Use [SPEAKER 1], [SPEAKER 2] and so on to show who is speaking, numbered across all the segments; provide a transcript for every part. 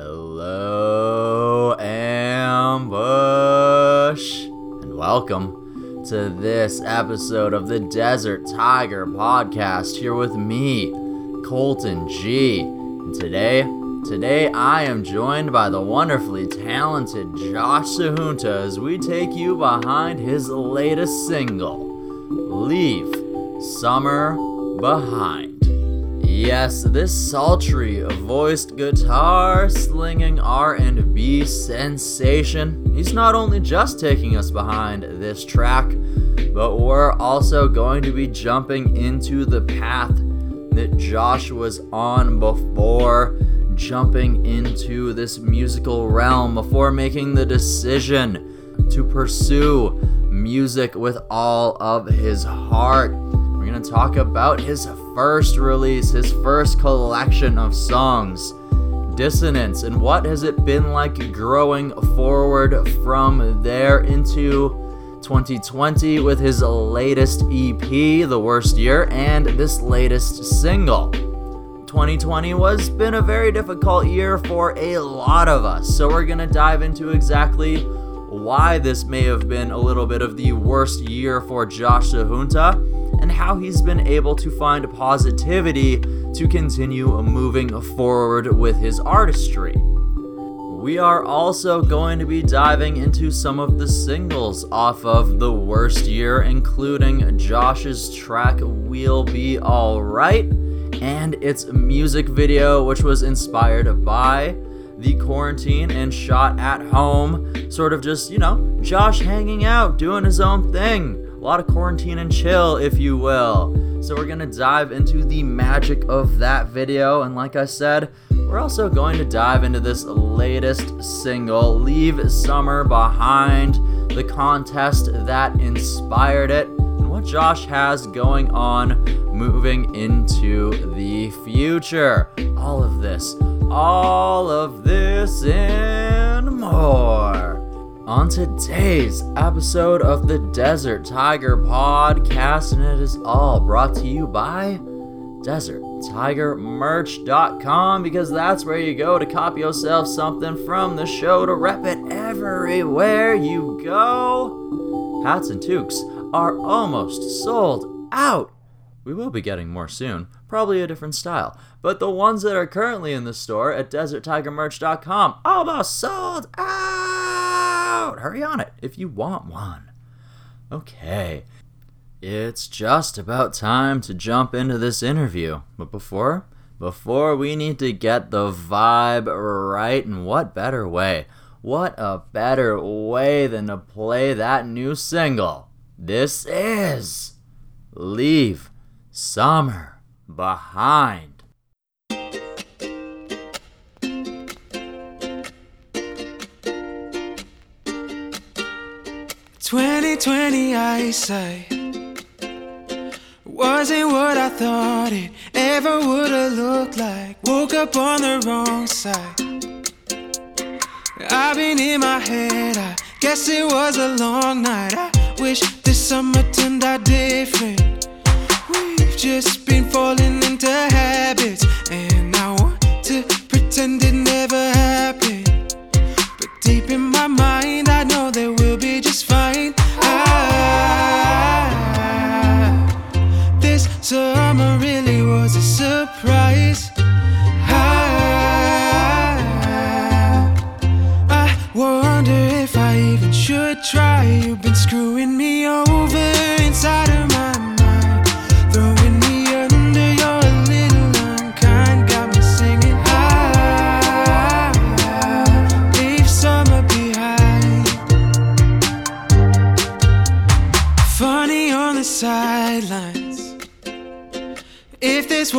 [SPEAKER 1] Hello, Ambush, and welcome to this episode of the Desert Tiger Podcast. Here with me, Colton G. And today, today I am joined by the wonderfully talented Josh Sahunta as we take you behind his latest single, "Leave Summer Behind." Yes, this sultry voiced guitar slinging R&B sensation. He's not only just taking us behind this track, but we're also going to be jumping into the path that Josh was on before jumping into this musical realm before making the decision to pursue music with all of his heart. We're going to talk about his first release, his first collection of songs, Dissonance, and what has it been like growing forward from there into 2020 with his latest EP, The Worst Year, and this latest single. 2020 was been a very difficult year for a lot of us, so we're going to dive into exactly why this may have been a little bit of the worst year for Josh Sahunta and how he's been able to find positivity to continue moving forward with his artistry. We are also going to be diving into some of the singles off of the worst year, including Josh's track We'll Be Alright and its music video, which was inspired by the quarantine and shot at home. Sort of just, you know, Josh hanging out, doing his own thing. A lot of quarantine and chill, if you will. So, we're gonna dive into the magic of that video. And like I said, we're also going to dive into this latest single, Leave Summer Behind, the contest that inspired it, and what Josh has going on moving into the future. All of this, all of this, and more on today's episode of the Desert Tiger Podcast, and it is all brought to you by DesertTigerMerch.com because that's where you go to copy yourself something from the show to rep it everywhere you go. Hats and toques are almost sold out. We will be getting more soon, probably a different style, but the ones that are currently in the store at DesertTigerMerch.com almost sold out. Hurry on it if you want one. Okay. It's just about time to jump into this interview. But before, before we need to get the vibe right, and what better way? What a better way than to play that new single. This is Leave Summer Behind.
[SPEAKER 2] 2020 eyesight wasn't what I thought it ever would have looked like. Woke up on the wrong side. I've been in my head, I guess it was a long night. I wish this summer turned out different. We've just been falling into habits, and I want to pretend it never happened. But deep in my mind,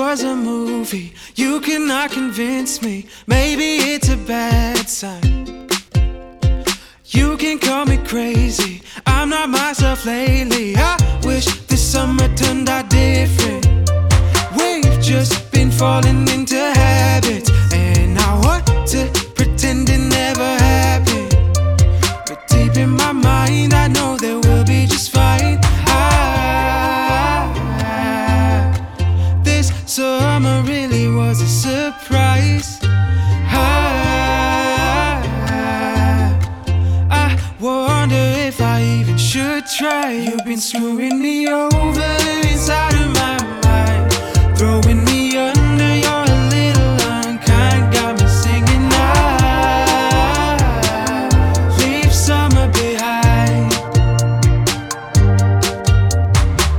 [SPEAKER 2] was a movie, you cannot convince me. Maybe it's a bad sign. You can call me crazy. I'm not myself lately. I wish this summer turned out different. We've just been falling into been screwing me over inside of my mind, throwing me under. You're a little unkind, got me singing. I leave summer behind,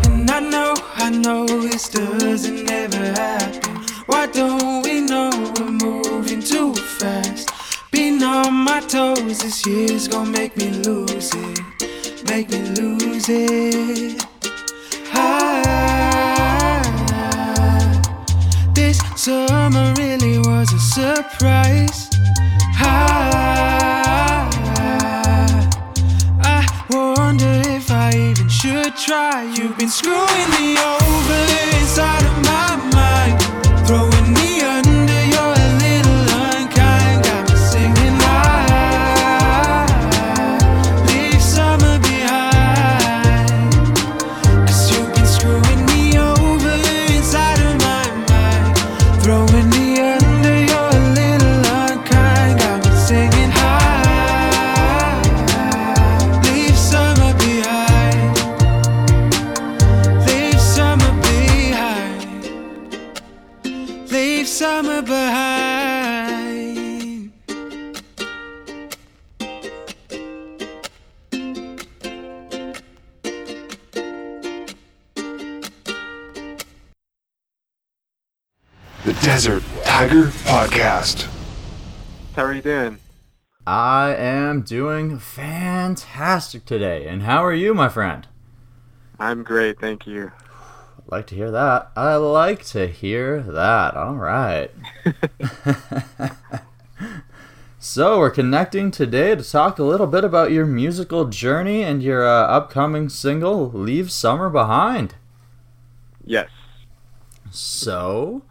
[SPEAKER 2] and I know, I know this doesn't ever happen. Why don't we know we're moving too fast? Being on my toes this year's gonna make me lose it, make me lose it. Ah, this summer really was a surprise. Ah, I wonder if I even should try. You've been screwing me over inside of my
[SPEAKER 3] you doing?
[SPEAKER 1] I am doing fantastic today. And how are you, my friend?
[SPEAKER 3] I'm great, thank you.
[SPEAKER 1] I'd like to hear that. I like to hear that. All right. so, we're connecting today to talk a little bit about your musical journey and your uh, upcoming single, Leave Summer Behind.
[SPEAKER 3] Yes.
[SPEAKER 1] So,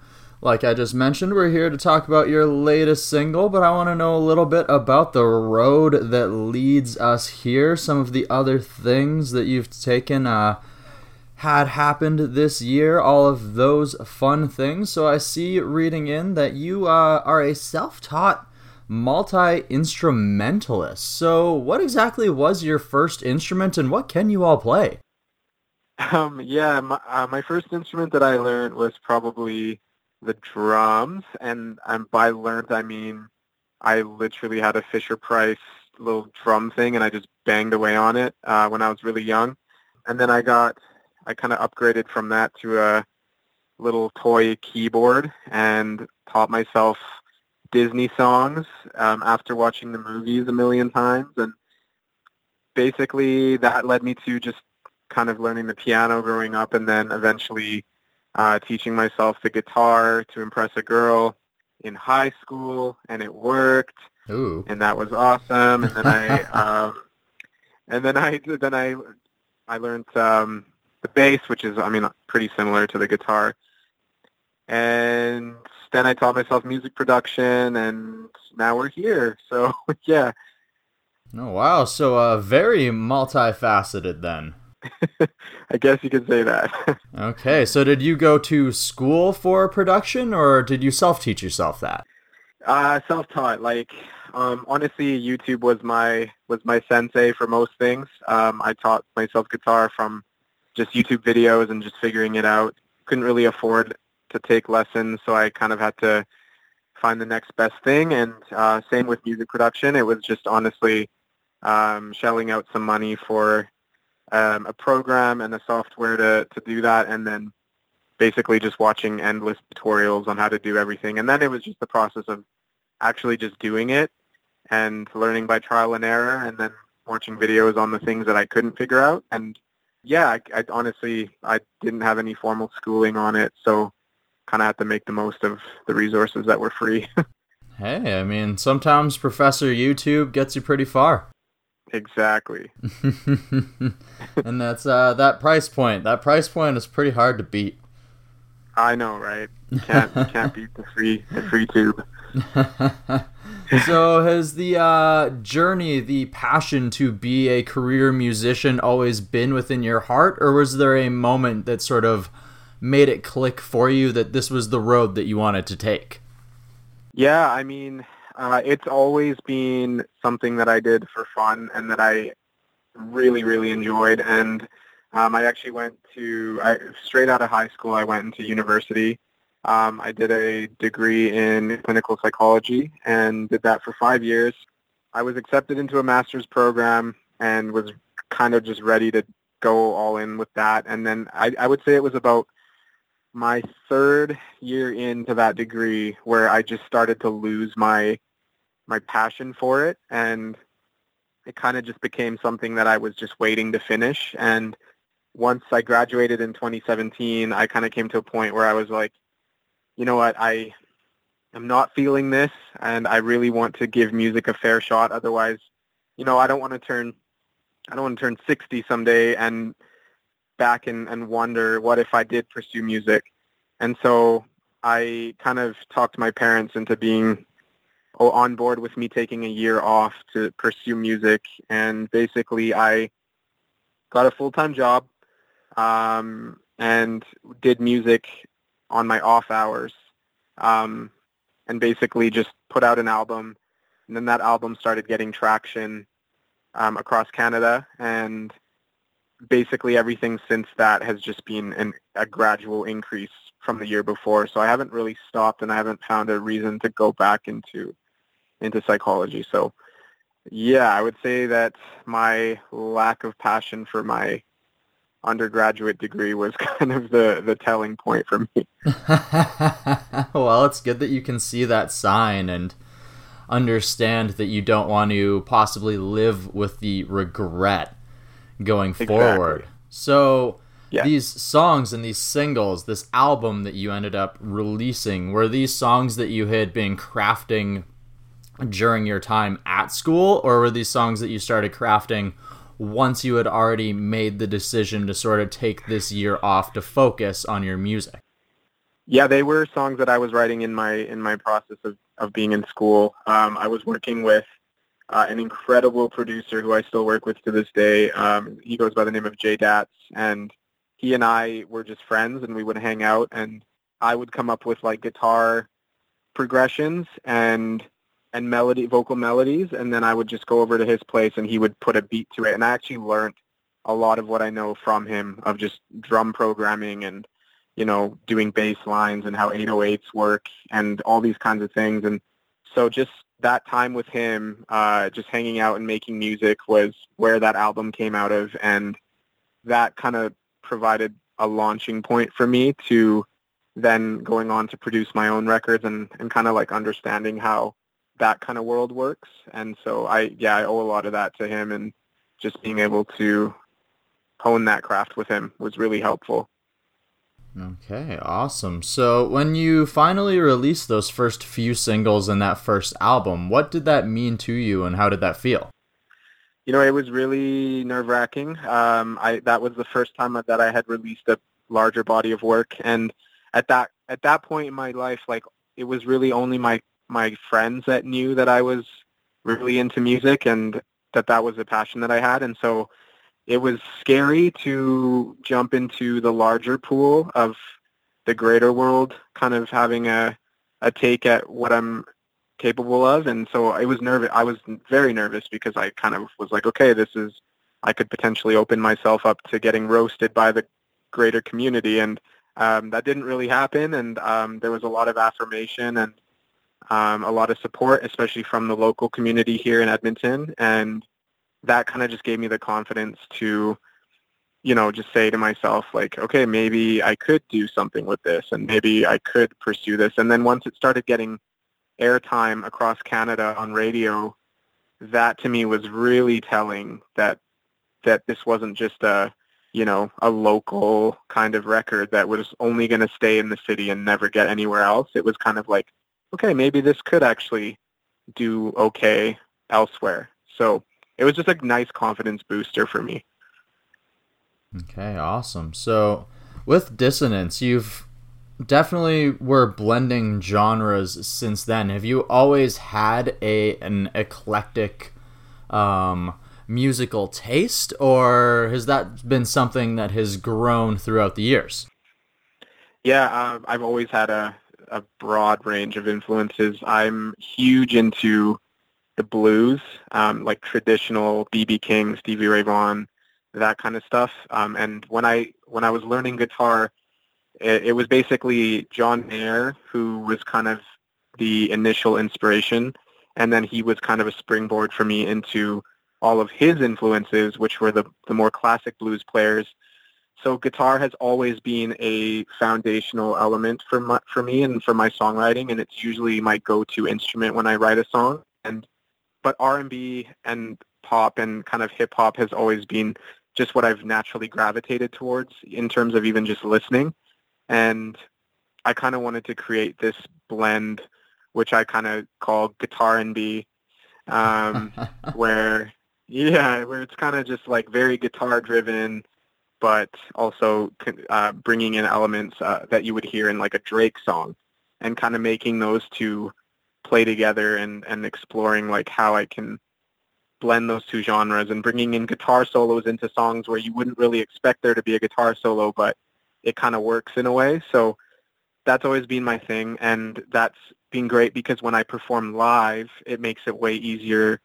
[SPEAKER 1] like I just mentioned, we're here to talk about your latest single, but I want to know a little bit about the road that leads us here, some of the other things that you've taken, uh, had happened this year, all of those fun things. So, I see reading in that you uh, are a self taught multi instrumentalist. So, what exactly was your first instrument and what can you all play?
[SPEAKER 3] Um, yeah, my, uh, my first instrument that I learned was probably the drums, and um, by learned I mean I literally had a Fisher Price little drum thing, and I just banged away on it uh, when I was really young, and then I got I kind of upgraded from that to a little toy keyboard and taught myself Disney songs um, after watching the movies a million times, and basically that led me to just kind of learning the piano growing up and then eventually uh, teaching myself the guitar to impress a girl in high school and it worked
[SPEAKER 1] Ooh.
[SPEAKER 3] and that was awesome and then I um, and then I then I I learned um, the bass which is I mean pretty similar to the guitar and then I taught myself music production and now we're here so yeah
[SPEAKER 1] Oh, wow. So, uh, very multifaceted then.
[SPEAKER 3] I guess you could say that.
[SPEAKER 1] Okay, so did you go to school for production or did you self teach yourself that?
[SPEAKER 3] Uh, self-taught. Like, um, honestly, YouTube was my was my sensei for most things. Um, I taught myself guitar from just YouTube videos and just figuring it out. Couldn't really afford to take lessons, so I kind of had to find the next best thing. And uh, same with music production. It was just honestly um, shelling out some money for um, a program and a software to, to do that, and then basically just watching endless tutorials on how to do everything. And then it was just the process of actually just doing it and learning by trial and error, and then watching videos on the things that I couldn't figure out. And yeah, I, I honestly I didn't have any formal schooling on it, so kind of had to make the most of the resources that were free.
[SPEAKER 1] Hey, I mean, sometimes Professor YouTube gets you pretty far.
[SPEAKER 3] Exactly.
[SPEAKER 1] and that's uh, that price point. That price point is pretty hard to beat.
[SPEAKER 3] I know, right? Can't can't beat the free the free tube.
[SPEAKER 1] so has the uh, journey, the passion to be a career musician always been within your heart, or was there a moment that sort of made it click for you that this was the road that you wanted to take?
[SPEAKER 3] Yeah, I mean, uh, it's always been something that I did for fun and that I really, really enjoyed. And Um, I actually went to I, straight out of high school. I went into university. Um, I did a degree in clinical psychology and did that for five years. I was accepted into a master's program and was kind of just ready to go all in with that. And then I, I would say it was about my third year into that degree where I just started to lose my my passion for it and it kind of just became something that I was just waiting to finish. And once I graduated in 2017 I kind of came to a point where I was like you know what? I am not feeling this and I really want to give music a fair shot. Otherwise you know I don't want to turn I don't want to turn 60 someday and back and, and wonder what if I did pursue music. And so I kind of talked my parents into being on board with me taking a year off to pursue music. And basically I got a full-time job um, and did music on my off hours um, and basically just put out an album. And then that album started getting traction um, across Canada. And basically everything since that has just been an, a gradual increase from the year before. So I haven't really stopped and I haven't found a reason to go back into into psychology. So yeah, I would say that my lack of passion for my undergraduate degree was kind of the the telling point for me.
[SPEAKER 1] well, it's good that you can see that sign and understand that you don't want to possibly live with the regret going exactly. forward. So yeah. these songs and these singles, this album that you ended up releasing, were these songs that you had been crafting during your time at school, or were these songs that you started crafting once you had already made the decision to sort of take this year off to focus on your music?
[SPEAKER 3] Yeah, they were songs that I was writing in my in my process of, of being in school. Um, I was working with uh, an incredible producer who I still work with to this day. Um, he goes by the name of Jay Datz, and he and I were just friends, and we would hang out, and I would come up with like guitar progressions and and melody, vocal melodies, and then I would just go over to his place, and he would put a beat to it, and I actually learned a lot of what I know from him of just drum programming and you know doing bass lines and how 808s work and all these kinds of things, and so just that time with him, uh, just hanging out and making music was where that album came out of, and that kind of provided a launching point for me to then going on to produce my own records and, and kind of like understanding how that kind of world works. And so I, yeah, I owe a lot of that to him and just being able to hone that craft with him was really helpful.
[SPEAKER 1] Okay, awesome. So, when you finally released those first few singles in that first album, what did that mean to you and how did that feel?
[SPEAKER 3] You know, it was really nerve-wracking. Um, I that was the first time that I had released a larger body of work and at that at that point in my life like it was really only my my friends that knew that I was really into music and that that was a passion that I had and so it was scary to jump into the larger pool of the greater world, kind of having a a take at what I'm capable of, and so I was nervous. I was very nervous because I kind of was like, okay, this is I could potentially open myself up to getting roasted by the greater community, and um, that didn't really happen. And um, there was a lot of affirmation and um, a lot of support, especially from the local community here in Edmonton, and that kind of just gave me the confidence to, you know, just say to myself, like, okay, maybe I could do something with this and maybe I could pursue this. And then once it started getting airtime across Canada on radio, that to me was really telling that that this wasn't just a you know a local kind of record that was only going to stay in the city and never get anywhere else it was kind of like okay maybe this could actually do okay elsewhere so it was just a nice confidence booster for me.
[SPEAKER 1] Okay, awesome. So with dissonance, you've definitely were blending genres since then. Have you always had a an eclectic um, musical taste, or has that been something that has grown throughout the years?
[SPEAKER 3] Yeah, uh, I've always had a a broad range of influences. I'm huge into the blues, um, like traditional B.B. King, Stevie Ray Vaughan, that kind of stuff. Um, and when I when I was learning guitar, it, it was basically John Mayer who was kind of the initial inspiration, and then he was kind of a springboard for me into all of his influences, which were the the more classic blues players. So guitar has always been a foundational element for my, for me and for my songwriting, and it's usually my go-to instrument when I write a song. And but R&B and pop and kind of hip hop has always been just what I've naturally gravitated towards in terms of even just listening. And I kind of wanted to create this blend, which I kind of call guitar and B, um, where yeah, where it's kind of just like very guitar driven, but also uh, bringing in elements uh, that you would hear in like a Drake song, and kind of making those two play together and and exploring like how I can blend those two genres and bringing in guitar solos into songs where you wouldn't really expect there to be a guitar solo, but it kind of works in a way. So that's always been my thing, and that's been great because when I perform live, it makes it way easier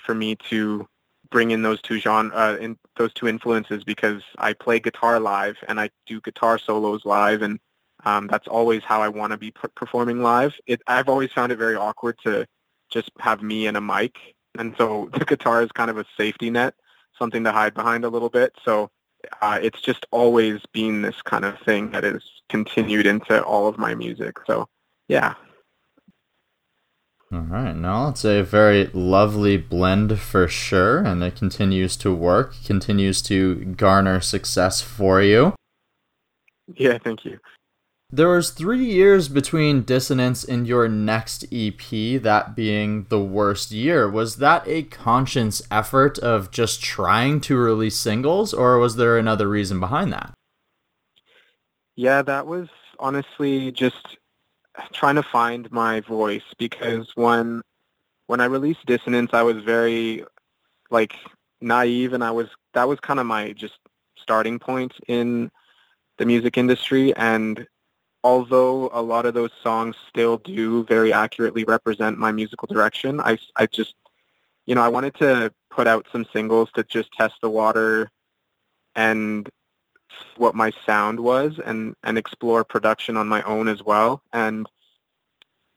[SPEAKER 3] for me to bring in those two genre, uh, in those two influences because I play guitar live and I do guitar solos live, and um, that's always how I want to be performing live. It, I've always found it very awkward to just have me and a mic and so the guitar is kind of a safety net, something to hide behind a little bit. So uh, it's just always been this kind of thing that has continued into all of my music. So yeah.
[SPEAKER 1] All right, now it's a very lovely blend for sure, and it continues to work, continues to garner success for you.
[SPEAKER 3] Yeah, thank you.
[SPEAKER 1] There was three years between Dissonance and your next EP, that being the worst year. Was that a conscious effort of just trying to release singles, or was there another reason behind that?
[SPEAKER 3] Yeah, that was honestly just trying to find my voice because when when I released Dissonance, I was very like naive, and I was that was kind of my just starting point in the music industry, and although a lot of those songs still do very accurately represent my musical direction, I, I just, you know, I wanted to put out some singles to just test the water and what my sound was and, and explore production on my own as well. And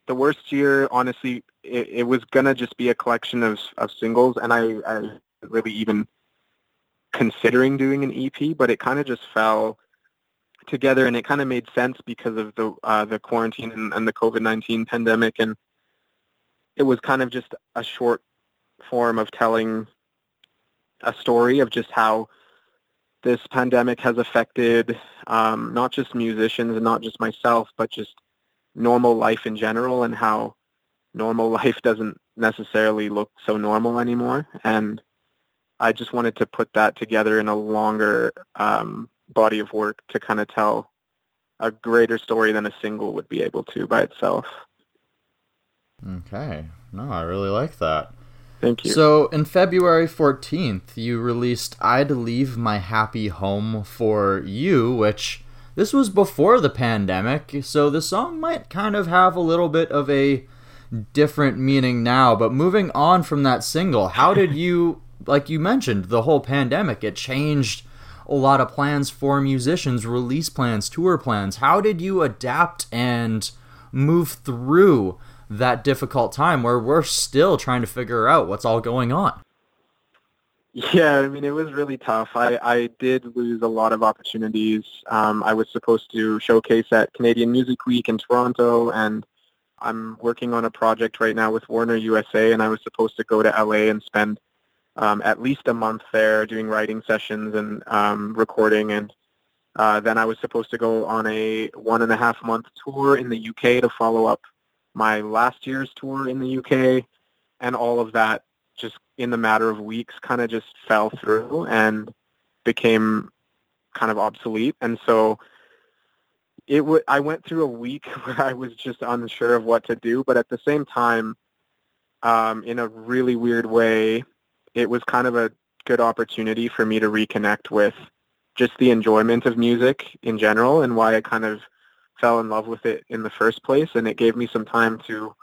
[SPEAKER 3] the worst year, honestly, it, it was going to just be a collection of, of singles. And I, I really even considering doing an EP, but it kind of just fell together, and it kind of made sense because of the uh, the quarantine and, and the COVID nineteen pandemic, and it was kind of just a short form of telling a story of just how this pandemic has affected um, not just musicians and not just myself, but just normal life in general, and how normal life doesn't necessarily look so normal anymore. And I just wanted to put that together in a longer um, body of work to kind of tell a greater story than a single would be able to by itself.
[SPEAKER 1] Okay. No, I really like that.
[SPEAKER 3] Thank you.
[SPEAKER 1] So, in February 14th, you released I'd Leave My Happy Home for You, which this was before the pandemic, so the song might kind of have a little bit of a different meaning now. But moving on from that single, how did you, like you mentioned, the whole pandemic, it changed a lot of plans for musicians, release plans, tour plans. How did you adapt and move through that difficult time where we're still trying to figure out what's all going on?
[SPEAKER 3] Yeah, I mean, it was really tough. I, I did lose a lot of opportunities. Um, I was supposed to showcase at Canadian Music Week in Toronto, and I'm working on a project right now with Warner USA, and I was supposed to go to LA and spend um, at least a month there doing writing sessions and um, recording. And uh, then I was supposed to go on a one and a half month tour in the UK to follow up my last year's tour in the UK. And all of that just in the matter of weeks kind of just fell through and became kind of obsolete. And so it w- I went through a week where I was just unsure of what to do, but at the same time, um, in a really weird way, it was kind of a good opportunity for me to reconnect with just the enjoyment of music in general and why I kind of fell in love with it in the first place. And it gave me some time to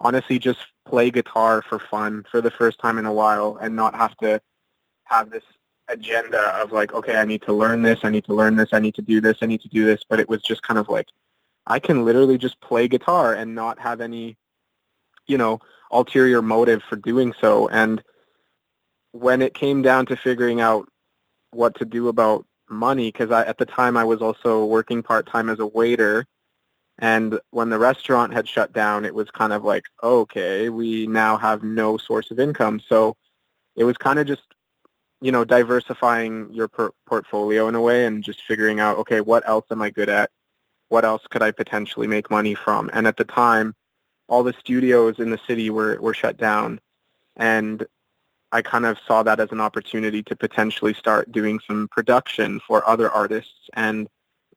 [SPEAKER 3] honestly just play guitar for fun for the first time in a while and not have to have this agenda of like, okay, I need to learn this, I need to learn this, I need to do this, I need to do this, but it was just kind of like, I can literally just play guitar and not have any, you know, ulterior motive for doing so. And when it came down to figuring out what to do about money, because at the time I was also working part-time as a waiter, and when the restaurant had shut down, it was kind of like, okay, we now have no source of income. So it was kind of just, you know, diversifying your per- portfolio in a way and just figuring out, okay, what else am I good at? What else could I potentially make money from? And at the time, all the studios in the city were, were shut down. And I kind of saw that as an opportunity to potentially start doing some production for other artists. And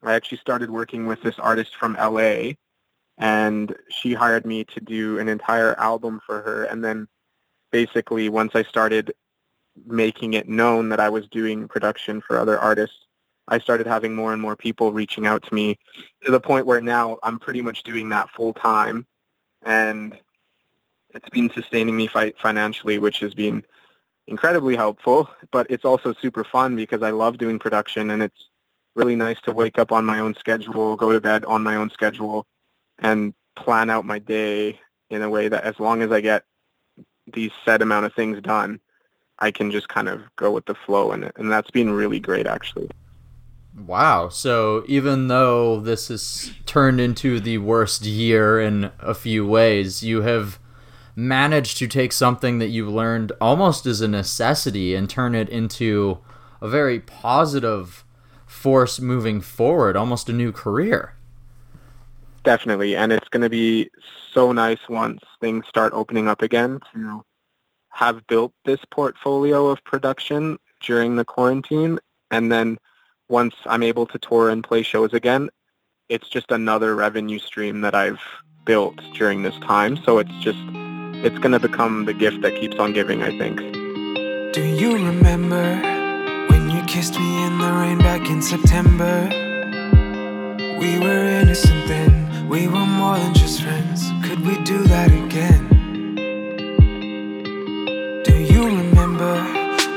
[SPEAKER 3] I actually started working with this artist from LA and she hired me to do an entire album for her. And then basically once I started making it known that I was doing production for other artists, I started having more and more people reaching out to me to the point where now I'm pretty much doing that full time. And it's been sustaining me fi- financially, which has been incredibly helpful, but it's also super fun because I love doing production and it's really nice to wake up on my own schedule, go to bed on my own schedule, and plan out my day in a way that as long as I get these set amount of things done, I can just kind of go with the flow and and that's been really great actually.
[SPEAKER 1] Wow. So even though this has turned into the worst year in a few ways, you have managed to take something that you've learned almost as a necessity and turn it into a very positive force moving forward, almost a new career.
[SPEAKER 3] Definitely, and it's going to be so nice once things start opening up again to have built this portfolio of production during the quarantine, and then once I'm able to tour and play shows again, it's just another revenue stream that I've built during this time. So it's just, it's going to become the gift that keeps on giving, I think.
[SPEAKER 2] Do you remember when you kissed me in the rain back in September. We were innocent then, we were more than just friends. Could we do that again? Do you remember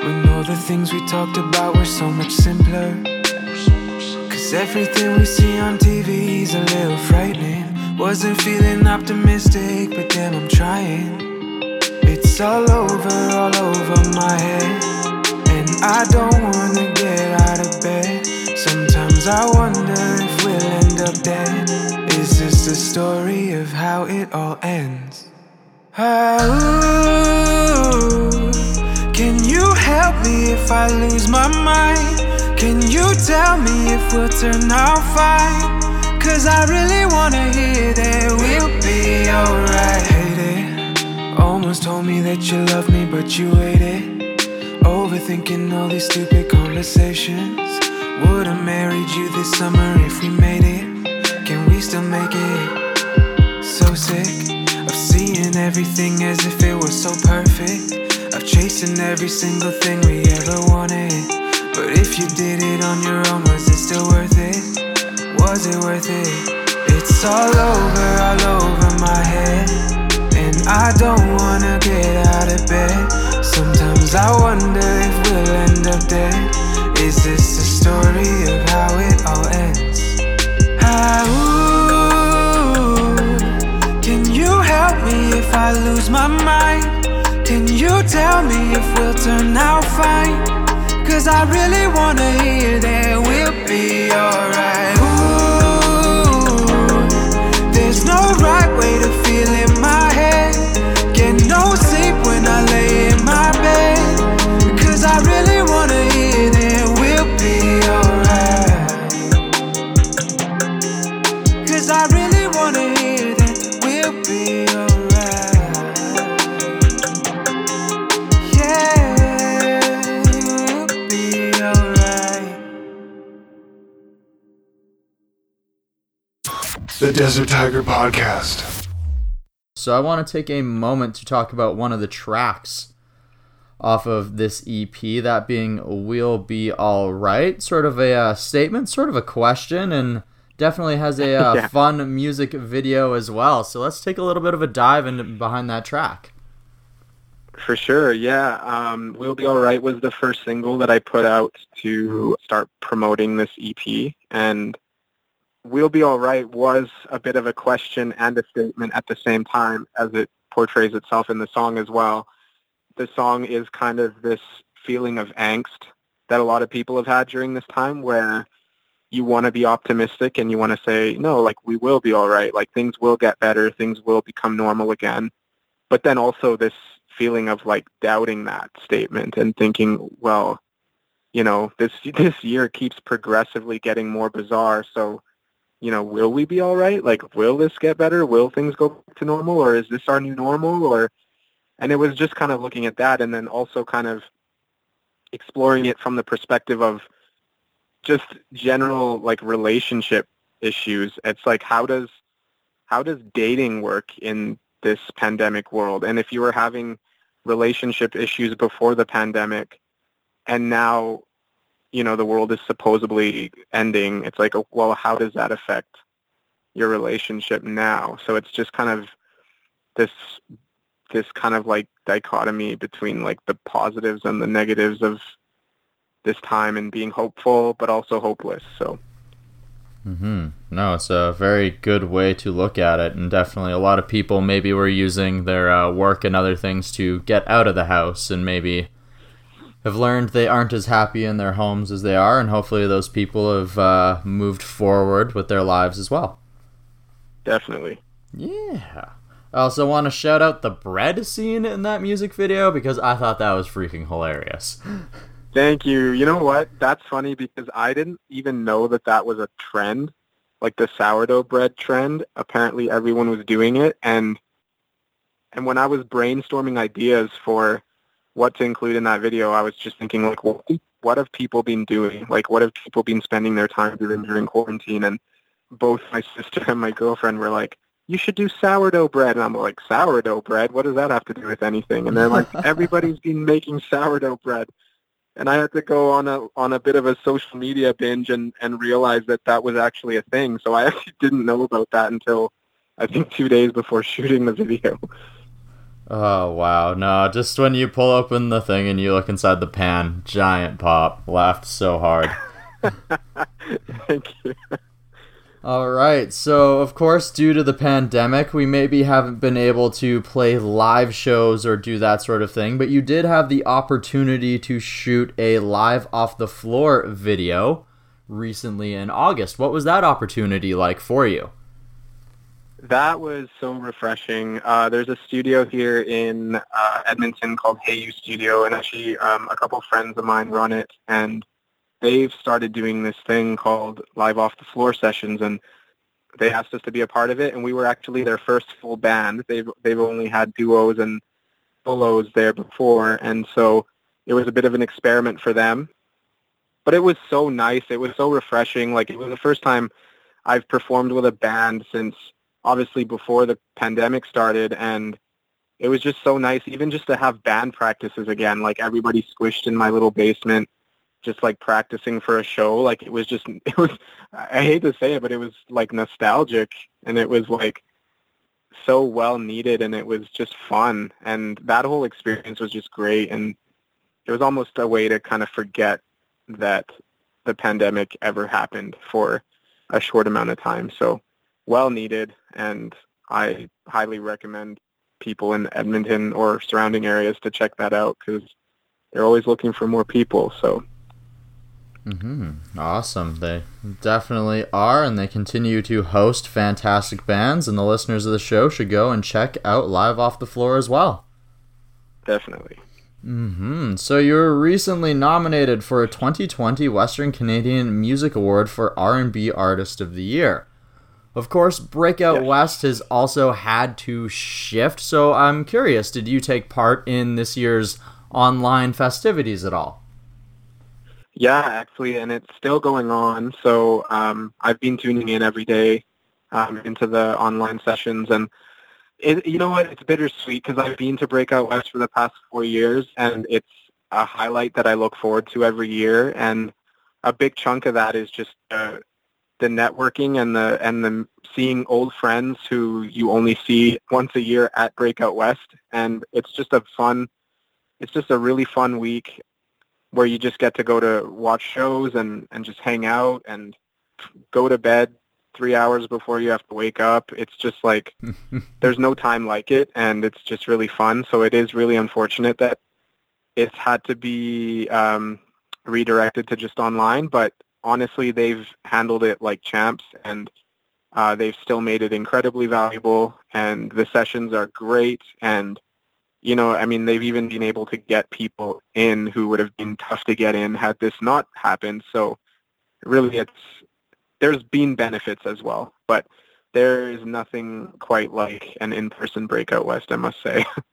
[SPEAKER 2] when all the things we talked about were so much simpler? Cause everything we see on TV is a little frightening. Wasn't feeling optimistic, but damn, I'm trying. It's all over, all over my head. And I don't wanna get out of bed. Sometimes I wonder if we'll end up dead. Is this the story of how it all ends? Oh, can you help me if I lose my mind? Can you tell me if we'll turn out fine? Cause I really wanna hear that we'll be alright. Hate it. Almost told me that you love me, but you waited. Overthinking all these stupid conversations. Would've married you this summer if we made it. Can we still make it? So sick of seeing everything as if it was so perfect. Of chasing every single thing we ever wanted. But if you did it on your own, was it still worth it? Was it worth it? It's all over, all over my head. And I don't wanna get out of bed. Sometimes I wonder if we'll end up dead. Is this the story of how it all ends? How can you help me if I lose my mind? Can you tell me if we'll turn out fine? Cause I really wanna hear that we'll be alright. Right way to
[SPEAKER 4] Desert Tiger Podcast.
[SPEAKER 1] So I want to take a moment to talk about one of the tracks off of this EP, that being We'll Be Alright. Sort of a uh, statement, sort of a question, and definitely has a uh, yeah. fun music video as well. So let's take a little bit of a dive in behind that track.
[SPEAKER 3] For sure, yeah. Um, we'll Be Alright was the first single that I put out to start promoting this EP. And We'll Be Alright was a bit of a question and a statement at the same time as it portrays itself in the song as well. The song is kind of this feeling of angst that a lot of people have had during this time where you want to be optimistic and you want to say, no, like we will be all right. Like things will get better. Things will become normal again. But then also this feeling of like doubting that statement and thinking, well, you know, this this year keeps progressively getting more bizarre. So, you know, will we be all right? Like, will this get better? Will things go back to normal, or is this our new normal? Or, and it was just kind of looking at that, and then also kind of exploring it from the perspective of just general like relationship issues. It's like how does how does dating work in this pandemic world? And if you were having relationship issues before the pandemic and now you know the world is supposedly ending, it's like well how does that affect your relationship now? So it's just kind of this this kind of like dichotomy between like the positives and the negatives of this time and being hopeful but also hopeless. So
[SPEAKER 1] Hmm. No, it's a very good way to look at it, and definitely a lot of people maybe were using their uh, work and other things to get out of the house, and maybe have learned they aren't as happy in their homes as they are, and hopefully those people have uh, moved forward with their lives as well.
[SPEAKER 3] Definitely.
[SPEAKER 1] Yeah. I also want to shout out the bread scene in that music video because I thought that was freaking hilarious.
[SPEAKER 3] Thank you. You know what? That's funny because I didn't even know that that was a trend, like the sourdough bread trend. Apparently, everyone was doing it, and and when I was brainstorming ideas for what to include in that video, I was just thinking like, what what have people been doing? Like, what have people been spending their time doing during quarantine? And both my sister and my girlfriend were like, you should do sourdough bread. And I'm like, sourdough bread? What does that have to do with anything? And they're like, everybody's been making sourdough bread and I had to go on a on a bit of a social media binge and and realize that that was actually a thing. So I actually didn't know about that until I think two days before shooting the video.
[SPEAKER 1] Oh wow! No, just when you pull open the thing and you look inside the pan, giant pop. Laughed so hard.
[SPEAKER 3] Thank you.
[SPEAKER 1] All right. So, of course, due to the pandemic, we maybe haven't been able to play live shows or do that sort of thing, but you did have the opportunity to shoot a live off the floor video recently in August. What was that opportunity like for you?
[SPEAKER 3] That was so refreshing. Uh, there's a studio here in uh, Edmonton called Hey You Studio, and actually um, a couple friends of mine run it, and they've started doing this thing called live off the floor sessions and they asked us to be a part of it and we were actually their first full band. They've they've only had duos and solos there before and so it was a bit of an experiment for them. But it was so nice. It was so refreshing. Like it was the first time I've performed with a band since obviously before the pandemic started and it was just so nice even just to have band practices again like everybody squished in my little basement just like practicing for a show. Like it was just, it was, I hate to say it, but it was like nostalgic and it was like so well needed and it was just fun. And that whole experience was just great. And it was almost a way to kind of forget that the pandemic ever happened for a short amount of time. So well needed. And I highly recommend people in Edmonton or surrounding areas to check that out because they're always looking for more people. So
[SPEAKER 1] Mm-hmm. Awesome. They definitely are, and they continue to host fantastic bands, and the listeners of the show should go and check out Live Off the Floor as well.
[SPEAKER 3] Definitely.
[SPEAKER 1] Mm-hmm. So you were recently nominated for a 2020 Western Canadian Music Award for R&B Artist of the Year. Of course, Breakout yes. West has also had to shift, so I'm curious, did you take part in this year's online festivities at all?
[SPEAKER 3] Yeah, actually, and it's still going on. So um, I've been tuning in every day um, into the online sessions, and it, you know what? It's bittersweet because I've been to Breakout West for the past four years, and it's a highlight that I look forward to every year. And a big chunk of that is just uh, the networking and the and the seeing old friends who you only see once a year at Breakout West, and it's just a fun it's just a really fun week where you just get to go to watch shows and and just hang out and go to bed three hours before you have to wake up. It's just like there's no time like it, and it's just really fun. So it is really unfortunate that it's had to be um, redirected to just online, but honestly, they've handled it like champs, and uh, they've still made it incredibly valuable, and the sessions are great, and you know, I mean, they've even been able to get people in who would have been tough to get in had this not happened. So really, it's there's been benefits as well, but there is nothing quite like an in-person BreakOut West, I must say.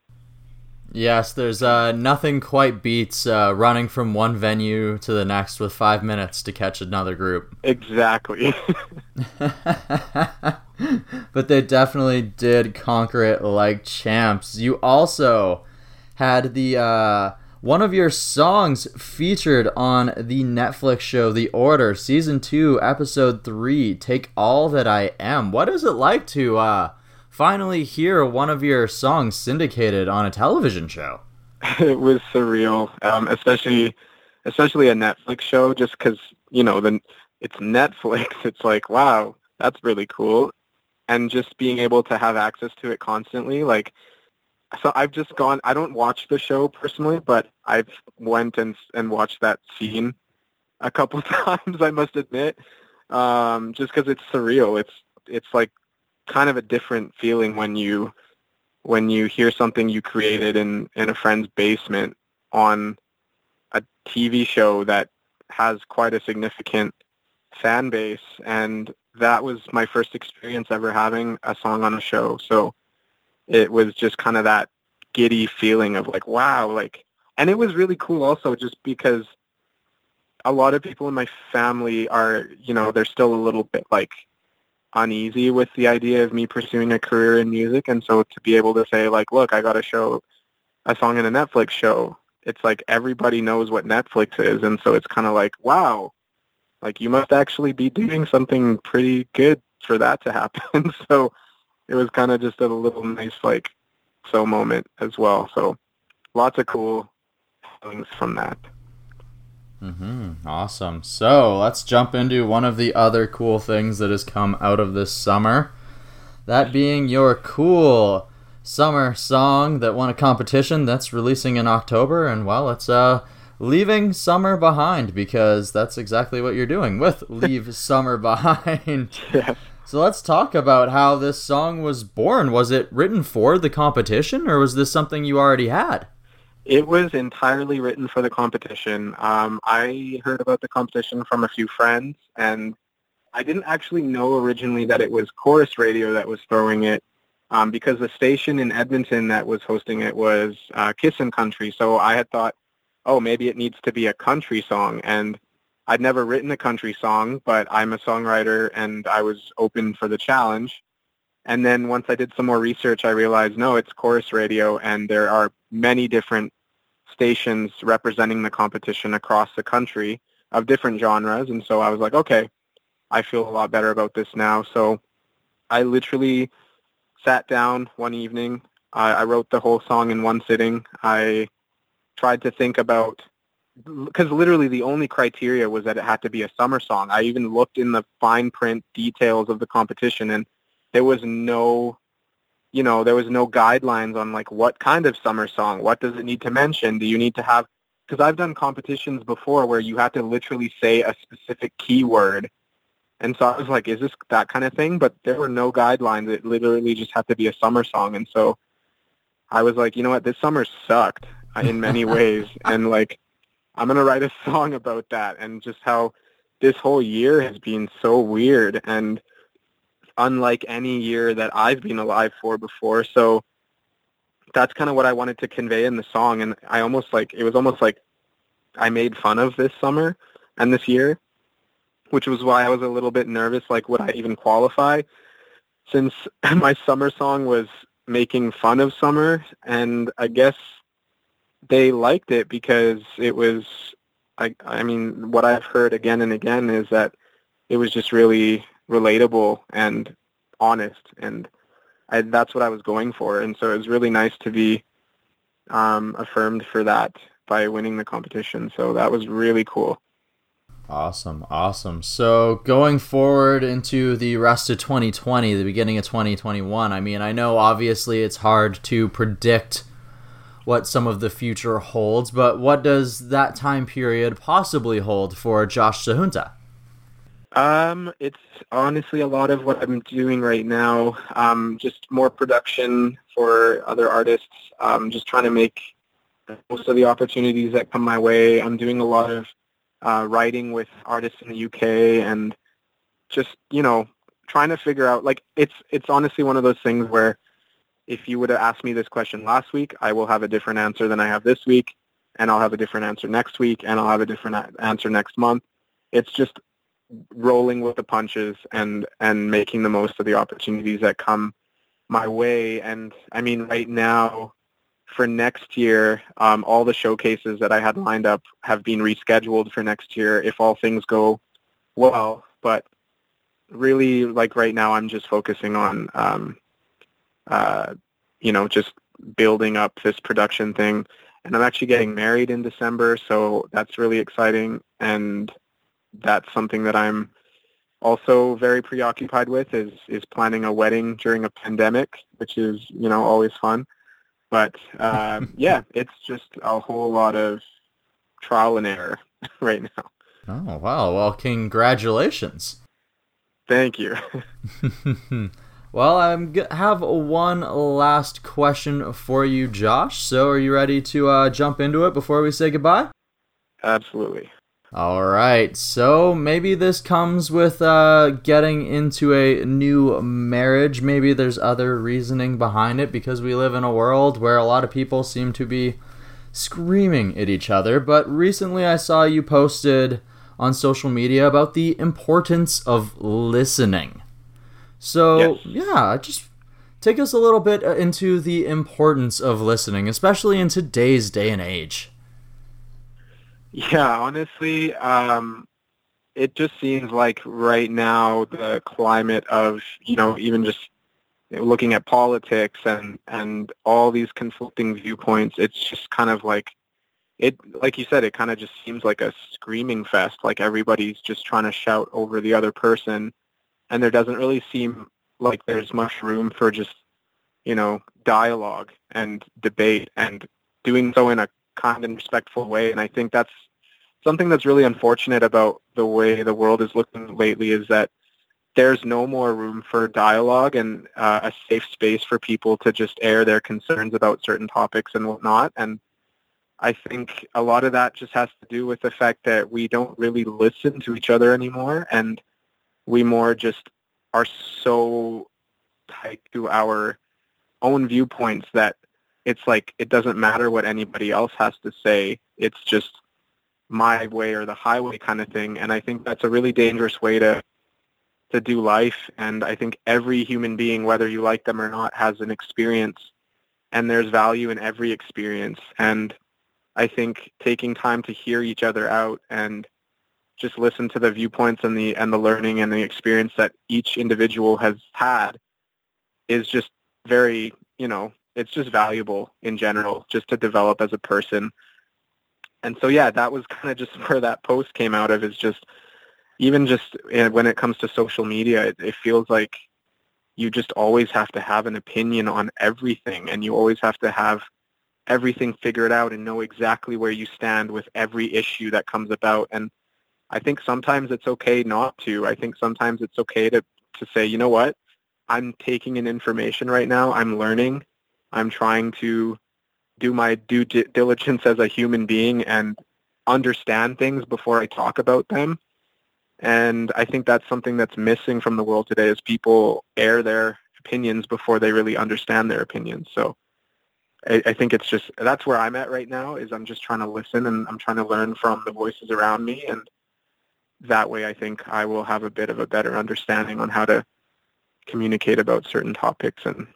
[SPEAKER 1] Yes, there's uh, nothing quite beats uh, running from one venue to the next with five minutes to catch another group.
[SPEAKER 3] Exactly.
[SPEAKER 1] but they definitely did conquer it like champs. You also had the uh, one of your songs featured on the Netflix show The Order, season two, episode three. Take all that I am. What is it like to uh, finally hear one of your songs syndicated on a television show?
[SPEAKER 3] it was surreal, um, especially especially a Netflix show, just because you know it's Netflix. It's like wow, that's really cool, and just being able to have access to it constantly, like. So I've just gone. I don't watch the show personally, but I've went and and watched that scene a couple times. I must admit, um, just because it's surreal. It's it's like kind of a different feeling when you when you hear something you created in in a friend's basement on a TV show that has quite a significant fan base and that was my first experience ever having a song on a show. So it was just kind of that giddy feeling of like wow like and it was really cool also just because a lot of people in my family are you know they're still a little bit like uneasy with the idea of me pursuing a career in music and so to be able to say like look i got a show a song in a netflix show it's like everybody knows what netflix is and so it's kind of like wow like you must actually be doing something pretty good for that to happen. So it was kind of just a little nice like so moment as well. So lots of cool things from that
[SPEAKER 1] Mm-hmm. Awesome. So let's jump into one of the other cool things that has come out of this summer. That being your cool summer song that won a competition that's releasing in October. And well, it's uh, leaving summer behind because that's exactly what you're doing with Leave Summer Behind.
[SPEAKER 3] yeah.
[SPEAKER 1] So let's talk about how this song was born. Was it written for the competition or was this something you already had?
[SPEAKER 3] It was entirely written for the competition. Um, I heard about the competition from a few friends, and I didn't actually know originally that it was Corus Radio that was throwing it, um, because the station in Edmonton that was hosting it was uh, Kissin' Country. So I had thought, oh, maybe it needs to be a country song, and I'd never written a country song, but I'm a songwriter, and I was open for the challenge. And then once I did some more research, I realized, no, it's Corus Radio, and there are many different stations representing the competition across the country of different genres. And so I was like, okay, I feel a lot better about this now. So I literally sat down one evening. I, I wrote the whole song in one sitting. I tried to think about because literally the only criteria was that it had to be a summer song. I even looked in the fine print details of the competition and there was no you know, there was no guidelines on like what kind of summer song, what does it need to mention? Do you need to have, because I've done competitions before where you have to literally say a specific keyword. And so I was like, is this that kind of thing? But there were no guidelines. It literally just had to be a summer song. And so I was like, you know what, this summer sucked uh, in many ways. And like, I'm going to write a song about that and just how this whole year has been so weird. And unlike any year that I've been alive for before. So that's kind of what I wanted to convey in the song. And I almost like, it was almost like I made fun of this summer and this year, which was why I was a little bit nervous, like would I even qualify since my summer song was making fun of summer. And I guess they liked it because it was, I, I mean, what I've heard again and again is that it was just really relatable and honest and I, that's what I was going for and so it was really nice to be um, affirmed for that by winning the competition. So that was really cool.
[SPEAKER 1] Awesome, awesome. So going forward into the rest of 2020, the beginning of 2021, I mean, I know obviously it's hard to predict what some of the future holds, but what does that time period possibly hold for Josh Sahunta?
[SPEAKER 3] Um, it's honestly a lot of what I'm doing right now. Um, just more production for other artists. Um, just trying to make most of the opportunities that come my way. I'm doing a lot of uh, writing with artists in the UK and just you know trying to figure out like it's it's honestly one of those things where if you would have asked me this question last week, I will have a different answer than I have this week, and I'll have a different answer next week, and I'll have a different answer next month. It's just rolling with the punches and and making the most of the opportunities that come my way. And I mean, right now, for next year, um, all the showcases that I had lined up have been rescheduled for next year if all things go well. But really, like right now, I'm just focusing on, um, uh, you know, just building up this production thing. And I'm actually getting married in December, so that's really exciting. And that's something that I'm also very preoccupied with is is planning a wedding during a pandemic, which is you know always fun. But um, yeah, it's just a whole lot of trial and error right now.
[SPEAKER 1] Oh wow! Well, congratulations.
[SPEAKER 3] Thank you.
[SPEAKER 1] well, I g- have one last question for you, Josh. So, are you ready to uh, jump into it before we say goodbye?
[SPEAKER 3] Absolutely.
[SPEAKER 1] All right, so maybe this comes with uh, getting into a new marriage. Maybe there's other reasoning behind it because we live in a world where a lot of people seem to be screaming at each other. But recently I saw you posted on social media about the importance of listening. So,
[SPEAKER 3] Yes.
[SPEAKER 1] yeah, just take us a little bit uh, into the importance of listening, especially in today's day and age.
[SPEAKER 3] Yeah, honestly, um, it just seems like right now the climate of you know even just looking at politics and and all these conflicting viewpoints, it's just kind of like it like you said, it kind of just seems like a screaming fest. Like everybody's just trying to shout over the other person, and there doesn't really seem like there's much room for just you know dialogue and debate and doing so in a kind and respectful way. And I think that's something that's really unfortunate about the way the world is looking lately is that there's no more room for dialogue and uh, a safe space for people to just air their concerns about certain topics and whatnot. And I think a lot of that just has to do with the fact that we don't really listen to each other anymore and we more just are so tight to our own viewpoints that it's like it doesn't matter what anybody else has to say. It's just my way or the highway kind of thing. And I think that's a really dangerous way to to do life. And I think every human being, whether you like them or not, has an experience and there's value in every experience. And I think taking time to hear each other out and just listen to the viewpoints and the and the learning and the experience that each individual has had is just very, you know, it's just valuable in general just to develop as a person. And so yeah, that was kind of just where that post came out of is just even just uh, when it comes to social media, it, it feels like you just always have to have an opinion on everything and you always have to have everything figured out and know exactly where you stand with every issue that comes about. And I think sometimes it's okay not to. I think sometimes it's okay to, to say, you know what, I'm taking in information right now. I'm learning. I'm trying to do my due di- diligence as a human being and understand things before I talk about them. And I think that's something that's missing from the world today is people air their opinions before they really understand their opinions. So I, I think it's just that's where I'm at right now is I'm just trying to listen and I'm trying to learn from the voices around me and that way I think I will have a bit of a better understanding on how to communicate about certain topics and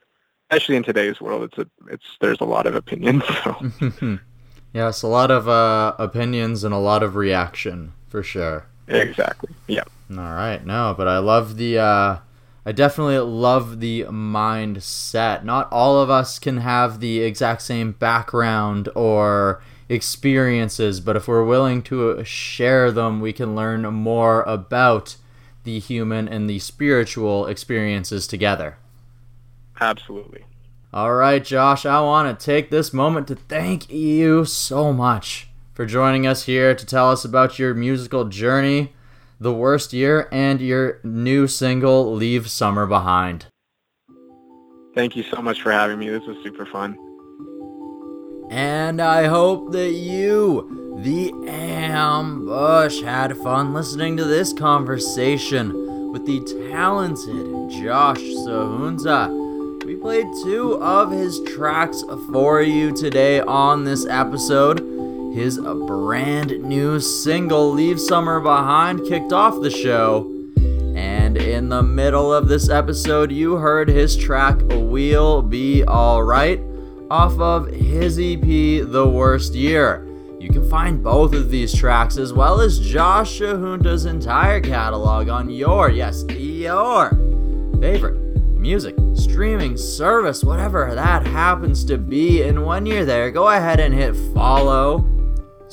[SPEAKER 3] especially in today's world it's a it's there's a lot of opinions so
[SPEAKER 1] yes, a lot of uh, opinions and a lot of reaction for sure.
[SPEAKER 3] exactly yeah
[SPEAKER 1] All right, no, but I love the uh, I definitely love the mindset. Not all of us can have the exact same background or experiences, but if we're willing to share them, we can learn more about the human and the spiritual experiences together.
[SPEAKER 3] Absolutely.
[SPEAKER 1] All right, Josh, I want to take this moment to thank you so much for joining us here to tell us about your musical journey, the worst year, and your new single, Leave Summer Behind.
[SPEAKER 3] Thank you so much for having me. This was super fun.
[SPEAKER 1] And I hope that you, the ambush, had fun listening to this conversation with the talented Josh Sahunta. We played two of his tracks for you today on this episode. His brand new single, Leave Summer Behind, kicked off the show. And in the middle of this episode, you heard his track, We'll Be Alright off of his EP, The Worst Year. You can find both of these tracks as well as Josh Sahunta's entire catalog on your, yes, your favorite music streaming service, whatever that happens to be. And when you're there, go ahead and hit follow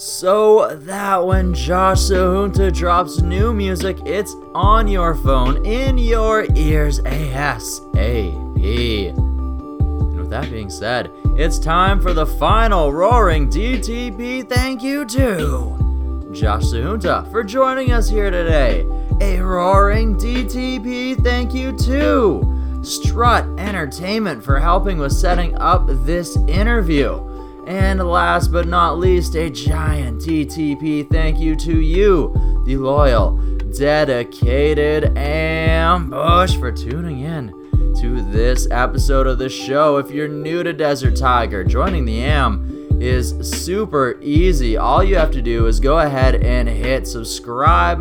[SPEAKER 1] so that when Josh Sahunta drops new music, it's on your phone, in your ears ASAP. And with that being said, it's time for the final roaring DTP thank you to Josh Sahunta for joining us here today. A roaring DTP thank you to Strut Entertainment for helping with setting up this interview. And last but not least, a giant DTP thank you to you, the loyal, dedicated ambush, for tuning in to this episode of the show. If you're new to Desert Tiger, joining the AM is super easy. All you have to do is go ahead and hit subscribe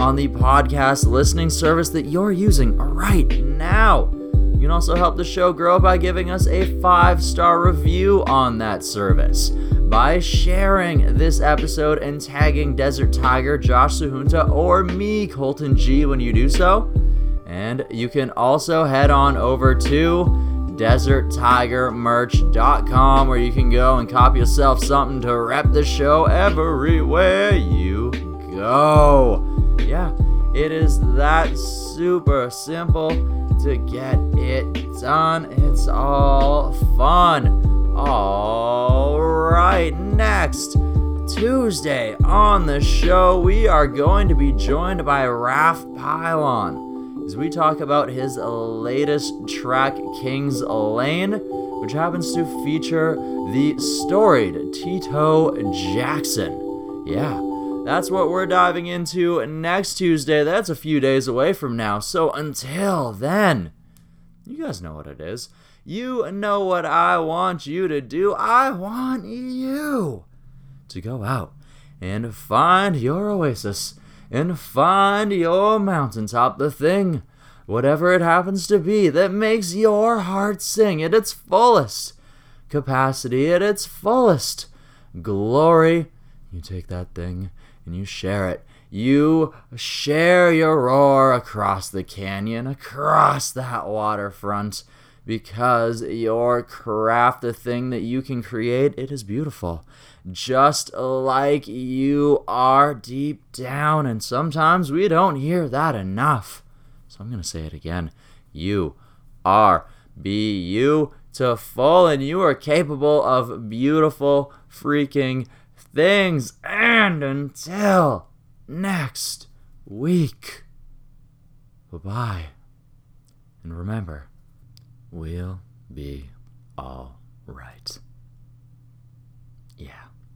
[SPEAKER 1] on the podcast listening service that you're using right now. You can also help the show grow by giving us a five star review on that service. By sharing this episode and tagging Desert Tiger, Josh Sahunta, or me, Colton G, when you do so. And you can also head on over to deserttigermerch.com where you can go and cop yourself something to rep the show everywhere you go. Yeah, it is that super simple to get it done. It's all fun. All right, next Tuesday on the show, we are going to be joined by Raph Pylon as we talk about his latest track, King's Lane, which happens to feature the storied Tito Jackson. Yeah, that's what we're diving into next Tuesday. That's a few days away from now. So until then, you guys know what it is. You know what I want you to do. I want you to go out and find your oasis and find your mountaintop, the thing, whatever it happens to be, that makes your heart sing at its fullest capacity, at its fullest glory. You take that thing and you share it. You share your roar across the canyon, across that waterfront, because your craft, the thing that you can create, it is beautiful just like you are deep down. And sometimes we don't hear that enough. So I'm going to say it again. You are beautiful and you are capable of beautiful freaking things. And until next week, bye bye. And remember, we'll be all right.